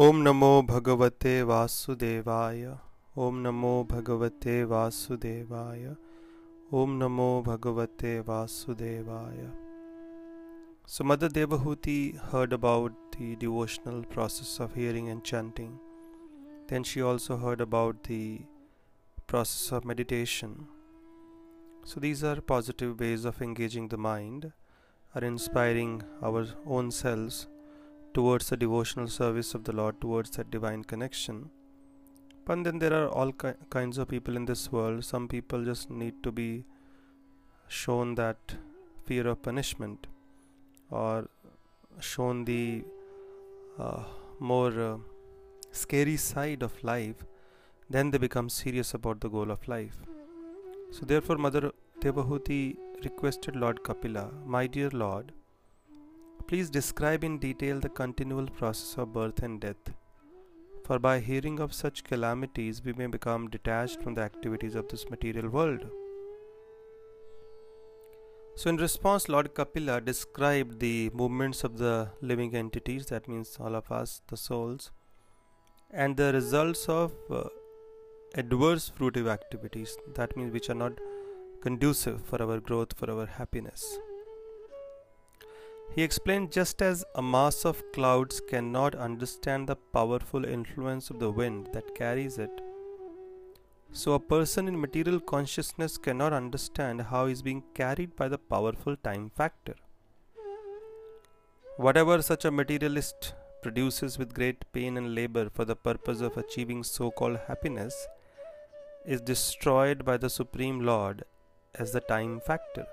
ओम नमो भगवते वासुदेवाय ओम नमो भगवते वासुदेवाय ओम नमो भगवते वासुदेवाय So Mother Devahuti heard about the devotional process of hearing and chanting. Then she also heard about the process of meditation. So these are positive ways of engaging the mind, are inspiring our own selves towards the devotional service of the Lord, towards that divine connection. But then there are all ki- kinds of people in this world. Some people just need to be shown that fear of punishment or shown the uh, more uh, scary side of life, then they become serious about the goal of life. So, therefore, Mother Devahuti requested Lord Kapila, My dear Lord, Please describe in detail the continual process of birth and death. For by hearing of such calamities, we may become detached from the activities of this material world. So, in response, Lord Kapila described the movements of the living entities, that means all of us, the souls, and the results of uh, adverse fruitive activities, that means which are not conducive for our growth, for our happiness. He explained just as a mass of clouds cannot understand the powerful influence of the wind that carries it, so a person in material consciousness cannot understand how he is being carried by the powerful time factor. Whatever such a materialist produces with great pain and labor for the purpose of achieving so called happiness is destroyed by the Supreme Lord as the time factor,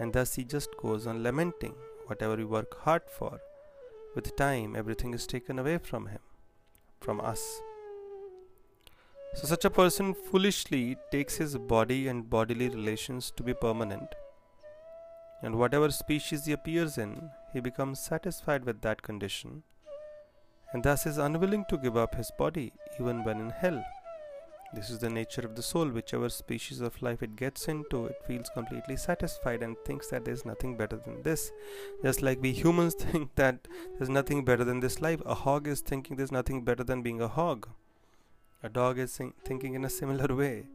and thus he just goes on lamenting whatever we work hard for, with time everything is taken away from him, from us. So, such a person foolishly takes his body and bodily relations to be permanent, and whatever species he appears in, he becomes satisfied with that condition, and thus is unwilling to give up his body even when in hell. This is the nature of the soul. Whichever species of life it gets into, it feels completely satisfied and thinks that there's nothing better than this. Just like we humans think that there's nothing better than this life, a hog is thinking there's nothing better than being a hog. A dog is thinking in a similar way.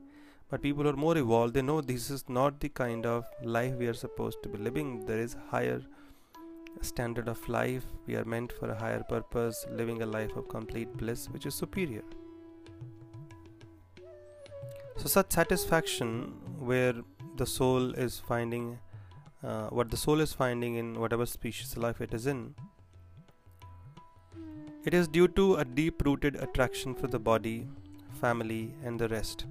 But people are more evolved, they know this is not the kind of life we are supposed to be living. There is higher standard of life. We are meant for a higher purpose, living a life of complete bliss, which is superior. So, such satisfaction where the soul is finding uh, what the soul is finding in whatever species of life it is in, it is due to a deep rooted attraction for the body, family, and the rest.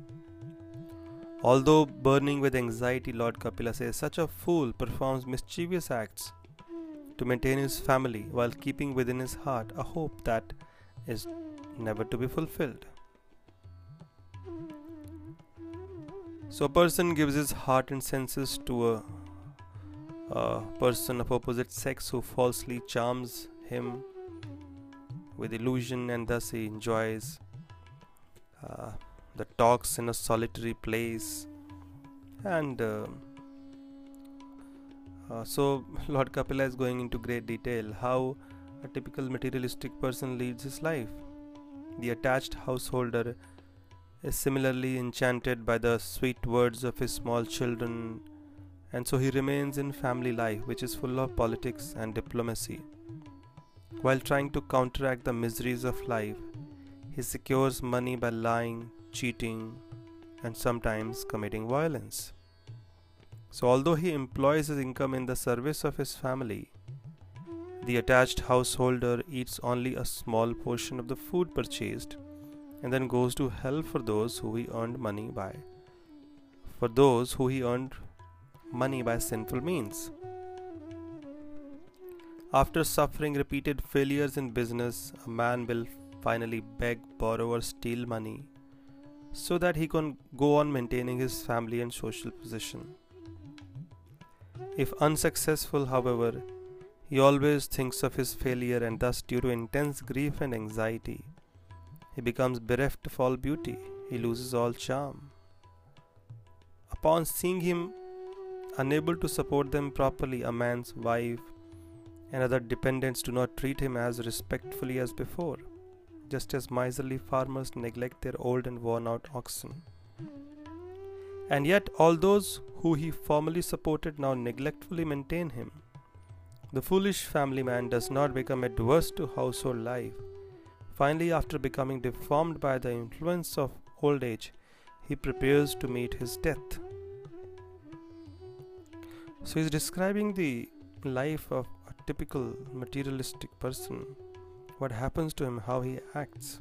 Although burning with anxiety, Lord Kapila says, such a fool performs mischievous acts to maintain his family while keeping within his heart a hope that is never to be fulfilled. So, a person gives his heart and senses to a, a person of opposite sex who falsely charms him with illusion, and thus he enjoys uh, the talks in a solitary place. And uh, uh, so, Lord Kapila is going into great detail how a typical materialistic person leads his life. The attached householder is similarly enchanted by the sweet words of his small children, and so he remains in family life, which is full of politics and diplomacy. While trying to counteract the miseries of life, he secures money by lying, cheating, and sometimes committing violence. So, although he employs his income in the service of his family, the attached householder eats only a small portion of the food purchased and then goes to hell for those who he earned money by. For those who he earned money by sinful means. After suffering repeated failures in business a man will finally beg borrow or steal money so that he can go on maintaining his family and social position. If unsuccessful however he always thinks of his failure and thus due to intense grief and anxiety he becomes bereft of all beauty, he loses all charm. Upon seeing him unable to support them properly, a man's wife and other dependents do not treat him as respectfully as before. just as miserly farmers neglect their old and worn out oxen. And yet, all those who he formerly supported now neglectfully maintain him. The foolish family man does not become adverse to household life. Finally, after becoming deformed by the influence of old age, he prepares to meet his death. So, he's describing the life of a typical materialistic person, what happens to him, how he acts.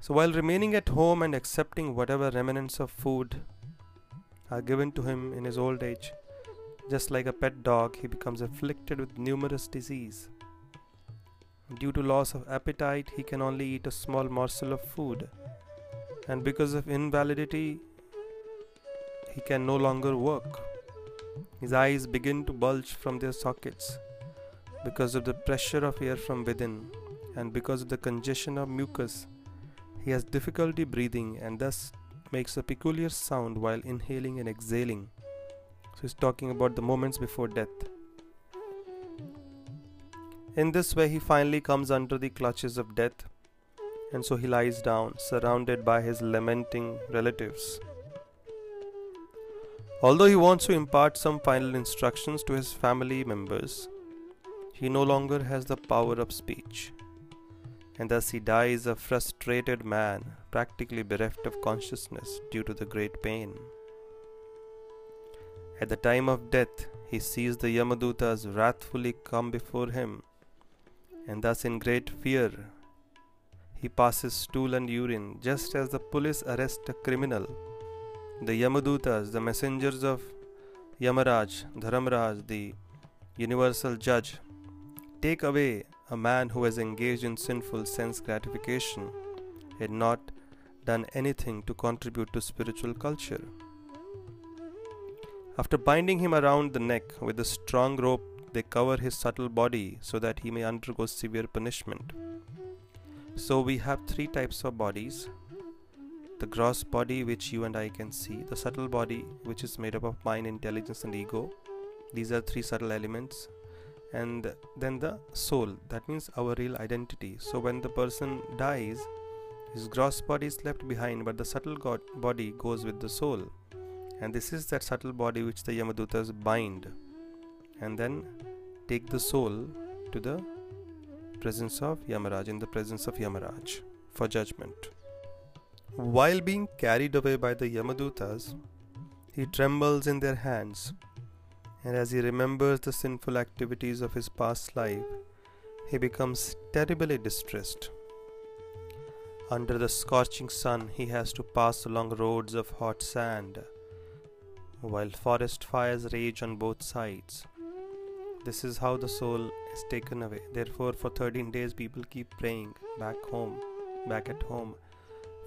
So, while remaining at home and accepting whatever remnants of food are given to him in his old age, just like a pet dog, he becomes afflicted with numerous disease. Due to loss of appetite, he can only eat a small morsel of food, and because of invalidity, he can no longer work. His eyes begin to bulge from their sockets because of the pressure of air from within, and because of the congestion of mucus, he has difficulty breathing and thus makes a peculiar sound while inhaling and exhaling. So, he's talking about the moments before death. In this way, he finally comes under the clutches of death, and so he lies down, surrounded by his lamenting relatives. Although he wants to impart some final instructions to his family members, he no longer has the power of speech, and thus he dies a frustrated man, practically bereft of consciousness due to the great pain. At the time of death, he sees the Yamadutas wrathfully come before him, and thus in great fear, he passes stool and urine just as the police arrest a criminal the Yamadutas, the messengers of Yamaraj, Dharamraj, the universal judge, take away a man who has engaged in sinful sense gratification and not done anything to contribute to spiritual culture. After binding him around the neck with a strong rope, they cover his subtle body so that he may undergo severe punishment. So, we have three types of bodies the gross body which you and I can see, the subtle body which is made up of mind, intelligence, and ego. These are three subtle elements, and then the soul that means our real identity. So, when the person dies, his gross body is left behind, but the subtle body goes with the soul, and this is that subtle body which the Yamadutas bind and then take the soul to the presence of Yamaraj, in the presence of Yamaraj for judgment. While being carried away by the Yamadutas, he trembles in their hands, and as he remembers the sinful activities of his past life, he becomes terribly distressed. Under the scorching sun, he has to pass along roads of hot sand, while forest fires rage on both sides. This is how the soul is taken away. Therefore, for 13 days, people keep praying back home, back at home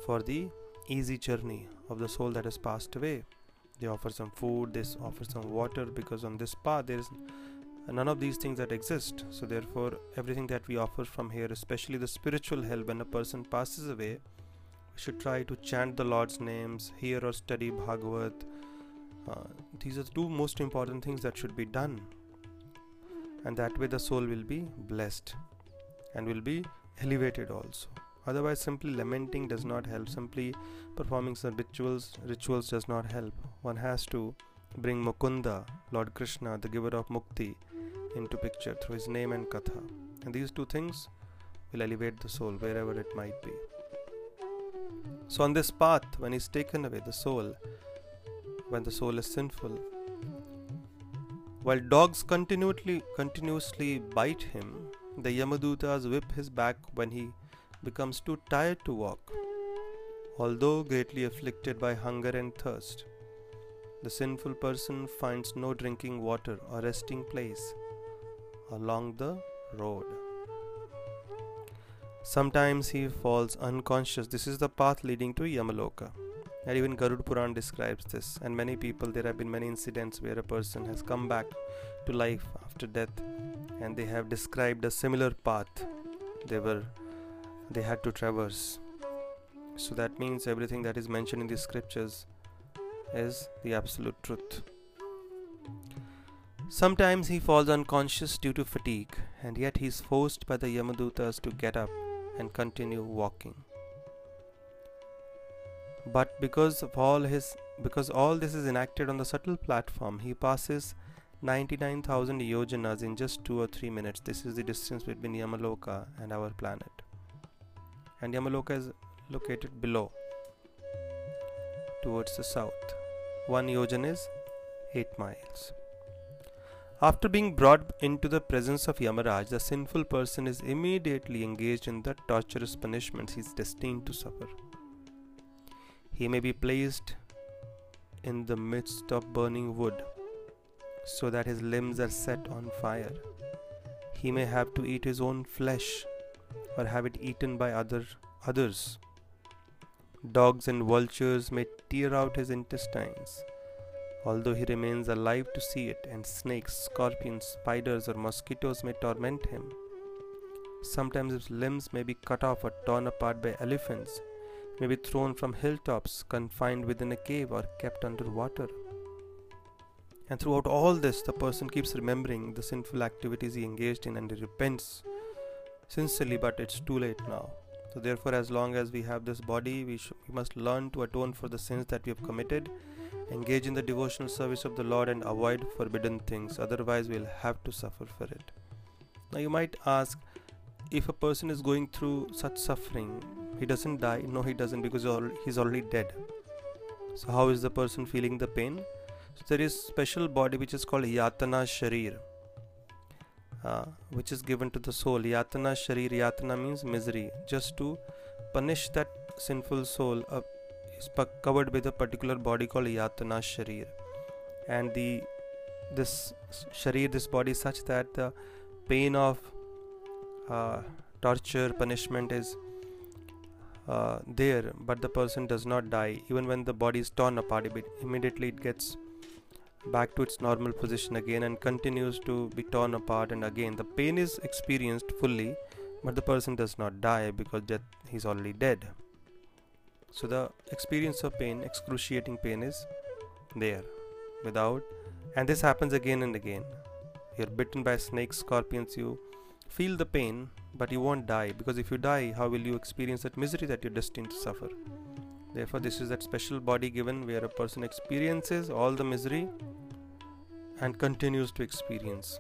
for the easy journey of the soul that has passed away. They offer some food, they offer some water because on this path there is none of these things that exist. So, therefore, everything that we offer from here, especially the spiritual help when a person passes away, we should try to chant the Lord's names, hear or study Bhagavat. Uh, these are the two most important things that should be done, and that way the soul will be blessed and will be elevated also. Otherwise, simply lamenting does not help. Simply performing some rituals, rituals does not help. One has to bring Mukunda, Lord Krishna, the giver of mukti, into picture through his name and katha. And these two things will elevate the soul wherever it might be. So, on this path, when he's taken away the soul, when the soul is sinful, while dogs continually continuously bite him, the Yamadutas whip his back when he becomes too tired to walk. Although greatly afflicted by hunger and thirst, the sinful person finds no drinking water or resting place along the road. Sometimes he falls unconscious. This is the path leading to Yamaloka. And even Garud Puran describes this. And many people, there have been many incidents where a person has come back to life after death and they have described a similar path. They were they had to traverse. So that means everything that is mentioned in the scriptures is the absolute truth. Sometimes he falls unconscious due to fatigue, and yet he is forced by the Yamadutas to get up and continue walking. But because of all his because all this is enacted on the subtle platform, he passes 99,000 yojanas in just 2 or 3 minutes. This is the distance between Yamaloka and our planet. And Yamaloka is located below towards the south. One yojan is 8 miles. After being brought into the presence of Yamaraj, the sinful person is immediately engaged in the torturous punishments he is destined to suffer. He may be placed in the midst of burning wood so that his limbs are set on fire. He may have to eat his own flesh or have it eaten by other others. Dogs and vultures may tear out his intestines, although he remains alive to see it, and snakes, scorpions, spiders, or mosquitoes may torment him. Sometimes his limbs may be cut off or torn apart by elephants, may be thrown from hilltops, confined within a cave, or kept under water. And throughout all this, the person keeps remembering the sinful activities he engaged in and he repents sincerely, but it's too late now. So, therefore, as long as we have this body, we, sh- we must learn to atone for the sins that we have committed, engage in the devotional service of the Lord, and avoid forbidden things. Otherwise, we'll have to suffer for it. Now, you might ask if a person is going through such suffering, he doesn't die. No, he doesn't because he's already dead. So, how is the person feeling the pain? So there is special body which is called Yatana Sharir, uh, which is given to the soul. Yatana Sharir, Yatana means misery, just to punish that sinful soul. Uh, is covered with a particular body called Yatana Sharir, and the this Sharir, this body, such that the pain of uh, torture, punishment is uh, there, but the person does not die. Even when the body is torn apart, immediately it gets back to its normal position again and continues to be torn apart. And again the pain is experienced fully but the person does not die because death he's already dead. So the experience of pain excruciating pain is there without and this happens again and again. You're bitten by snakes scorpions you feel the pain but you won't die because if you die how will you experience that misery that you're destined to suffer Therefore, this is that special body given where a person experiences all the misery and continues to experience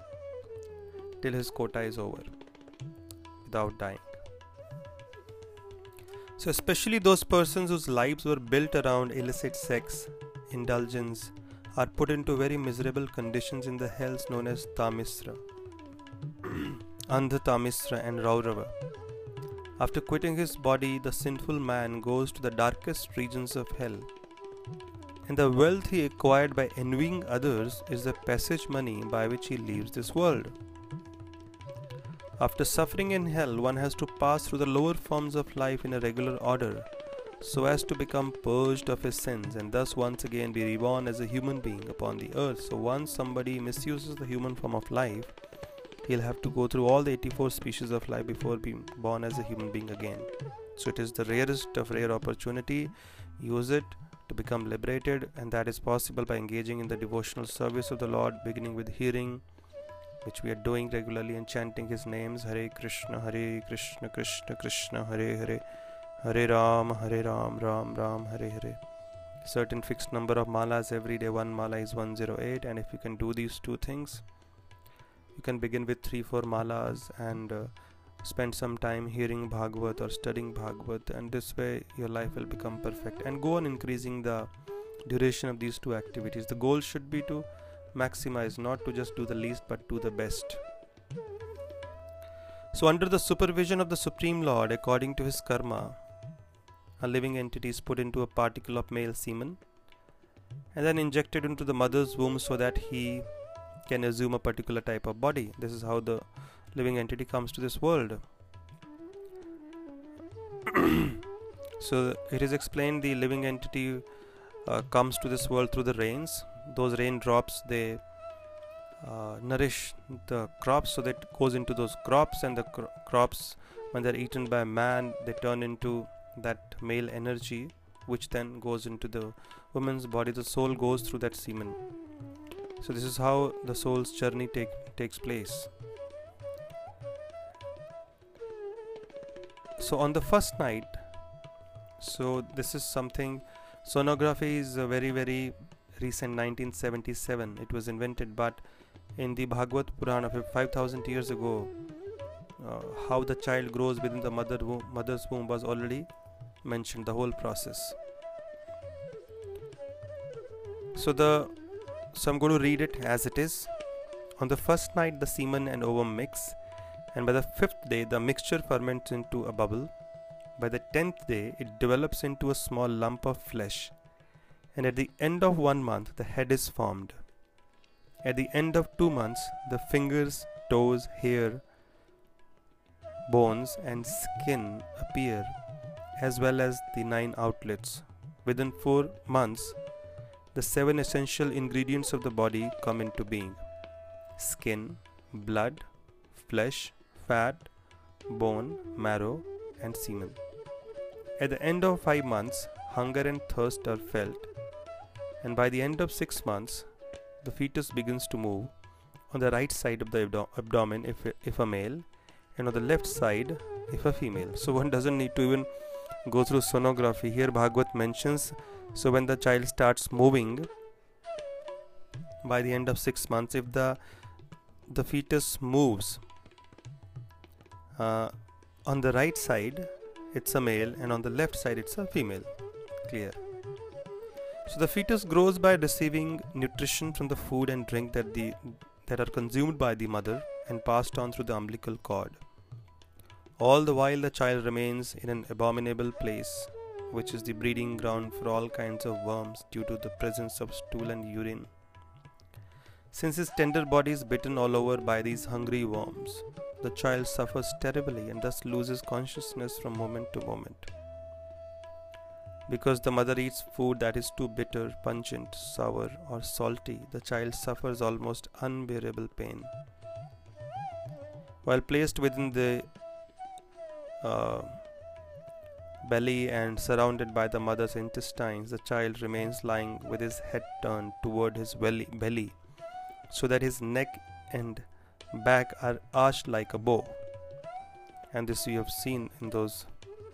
till his quota is over without dying. So, especially those persons whose lives were built around illicit sex, indulgence, are put into very miserable conditions in the hells known as Tamisra, Andha Tamisra, and Raurava. After quitting his body, the sinful man goes to the darkest regions of hell. And the wealth he acquired by envying others is the passage money by which he leaves this world. After suffering in hell, one has to pass through the lower forms of life in a regular order so as to become purged of his sins and thus once again be reborn as a human being upon the earth. So, once somebody misuses the human form of life, he'll have to go through all the 84 species of life before being born as a human being again. So it is the rarest of rare opportunity. Use it to become liberated, and that is possible by engaging in the devotional service of the Lord, beginning with hearing, which we are doing regularly, and chanting His names Hare Krishna, Hare Krishna, Krishna Krishna, Hare Hare, Hare Ram, Hare Ram, Ram Ram, Hare Hare. Certain fixed number of malas every day. One mala is 108, and if you can do these two things, you can begin with 3 4 malas and uh, spend some time hearing bhagavat or studying bhagavat and this way your life will become perfect. And go on increasing the duration of these two activities. The goal should be to maximize not to just do the least but do the best. So under the supervision of the supreme lord according to his karma a living entity is put into a particle of male semen and then injected into the mother's womb so that he can assume a particular type of body. This is how the living entity comes to this world. so it is explained the living entity uh, comes to this world through the rains. Those raindrops they uh, nourish the crops, so that goes into those crops, and the cro- crops, when they're eaten by man, they turn into that male energy, which then goes into the woman's body. The soul goes through that semen. So this is how the soul's journey take, takes place. so on the first night, so this is something. Sonography is a very very recent 1977. It was invented, but in the Bhagavat Purana 5000 years ago, uh, how the child grows within the mother mother's womb was already mentioned. The whole process. So the so I'm going to read it as it is. On the first night, the semen and ovum mix, and by the fifth day, the mixture ferments into a bubble. By the tenth day, it develops into a small lump of flesh, and at the end of one month, the head is formed. At the end of two months, the fingers, toes, hair, bones, and skin appear, as well as the nine outlets. Within four months, the seven essential ingredients of the body come into being skin, blood, flesh, fat, bone, marrow, and semen. At the end of five months, hunger and thirst are felt, and by the end of six months, the fetus begins to move on the right side of the abdo- abdomen if, if a male, and on the left side if a female. So one doesn't need to even go through sonography. Here, Bhagavat mentions so when the child starts moving by the end of six months, if the the fetus moves uh, on the right side, it's a male, and on the left side, it's a female. Clear. So the fetus grows by receiving nutrition from the food and drink that the that are consumed by the mother and passed on through the umbilical cord. All the while the child remains in an abominable place, which is the breeding ground for all kinds of worms due to the presence of stool and urine. Since his tender body is bitten all over by these hungry worms, the child suffers terribly and thus loses consciousness from moment to moment. Because the mother eats food that is too bitter, pungent, sour, or salty, the child suffers almost unbearable pain. While placed within the uh, belly and surrounded by the mother's intestines, the child remains lying with his head turned toward his belly, so that his neck and back are arched like a bow. And this you have seen in those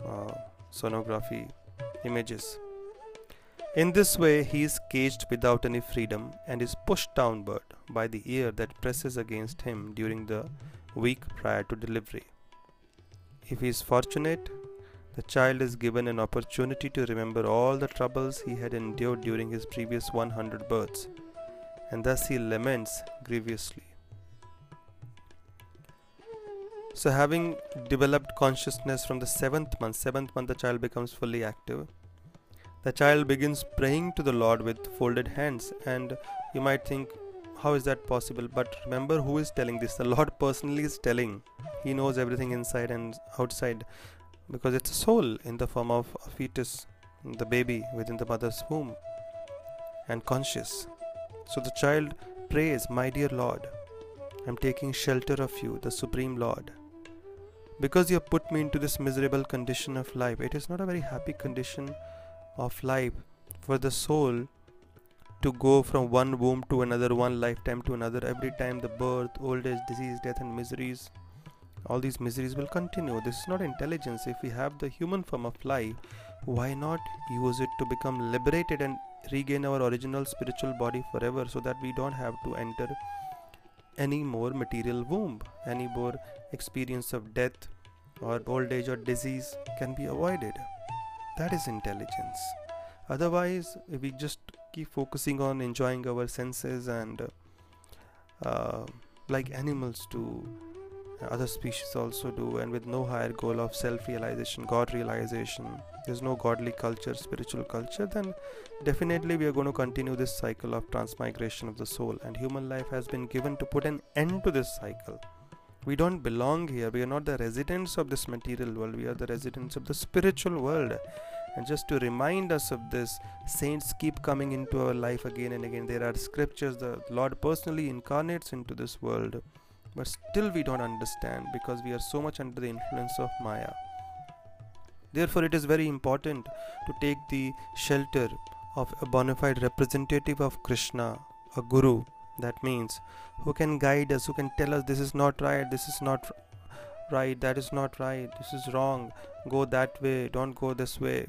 uh, sonography images. In this way, he is caged without any freedom and is pushed downward by the ear that presses against him during the week prior to delivery. If he is fortunate, the child is given an opportunity to remember all the troubles he had endured during his previous 100 births, and thus he laments grievously. So, having developed consciousness from the seventh month, seventh month, the child becomes fully active. The child begins praying to the Lord with folded hands, and you might think, how is that possible? But remember who is telling this? The Lord personally is telling. He knows everything inside and outside because it's a soul in the form of a fetus, the baby within the mother's womb, and conscious. So the child prays, My dear Lord, I'm taking shelter of you, the Supreme Lord. Because you have put me into this miserable condition of life, it is not a very happy condition of life for the soul to go from one womb to another, one lifetime to another. Every time the birth, old age, disease, death, and miseries all these miseries will continue. This is not intelligence. If we have the human form of life, why not use it to become liberated and regain our original spiritual body forever so that we don't have to enter any more material womb, any more experience of death or old age or disease can be avoided. That is intelligence. Otherwise, we just keep focusing on enjoying our senses and uh, like animals do other species also do and with no higher goal of self-realization god realization. There's no godly culture spiritual culture then definitely we are going to continue this cycle of transmigration of the soul. And human life has been given to put an end to this cycle. We don't belong here. We are not the residents of this material world. We are the residents of the spiritual world and just to remind us of this saints keep coming into our life again and again there are scriptures the lord personally incarnates into this world but still we don't understand because we are so much under the influence of Maya. Therefore, it is very important to take the shelter of a bona fide representative of Krishna, a guru. That means who can guide us, who can tell us this is not right, this is not right that is not right this is wrong go that way don't go this way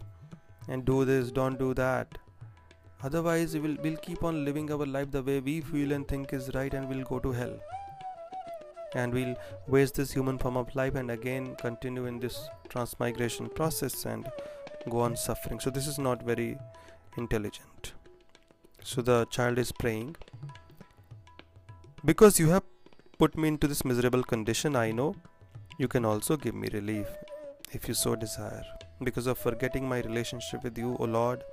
and do this don't do that. Otherwise we'll, we'll keep on living our life the way we feel and think is right and we'll go to hell. And we'll waste this human form of life and again continue in this transmigration process and go on suffering. So this is not very intelligent. So the child is praying. Because you have put me into this miserable condition i know you can also give me relief if you so desire because of forgetting my relationship with you o lord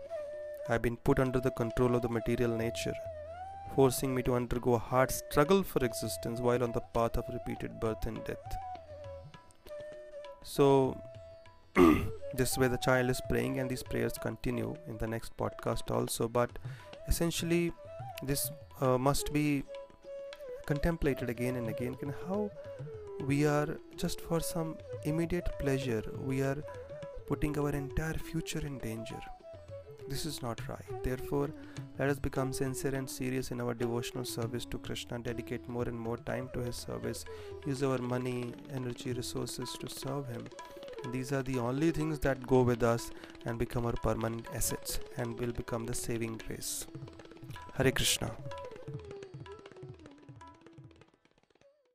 i have been put under the control of the material nature forcing me to undergo a hard struggle for existence while on the path of repeated birth and death. So, this way the child is praying, and these prayers continue in the next podcast also. But essentially, this uh, must be contemplated again and again. And how we are just for some immediate pleasure, we are putting our entire future in danger. This is not right. Therefore, let us become sincere and serious in our devotional service to Krishna, dedicate more and more time to His service, use our money, energy, resources to serve Him. These are the only things that go with us and become our permanent assets and will become the saving grace. Hare Krishna.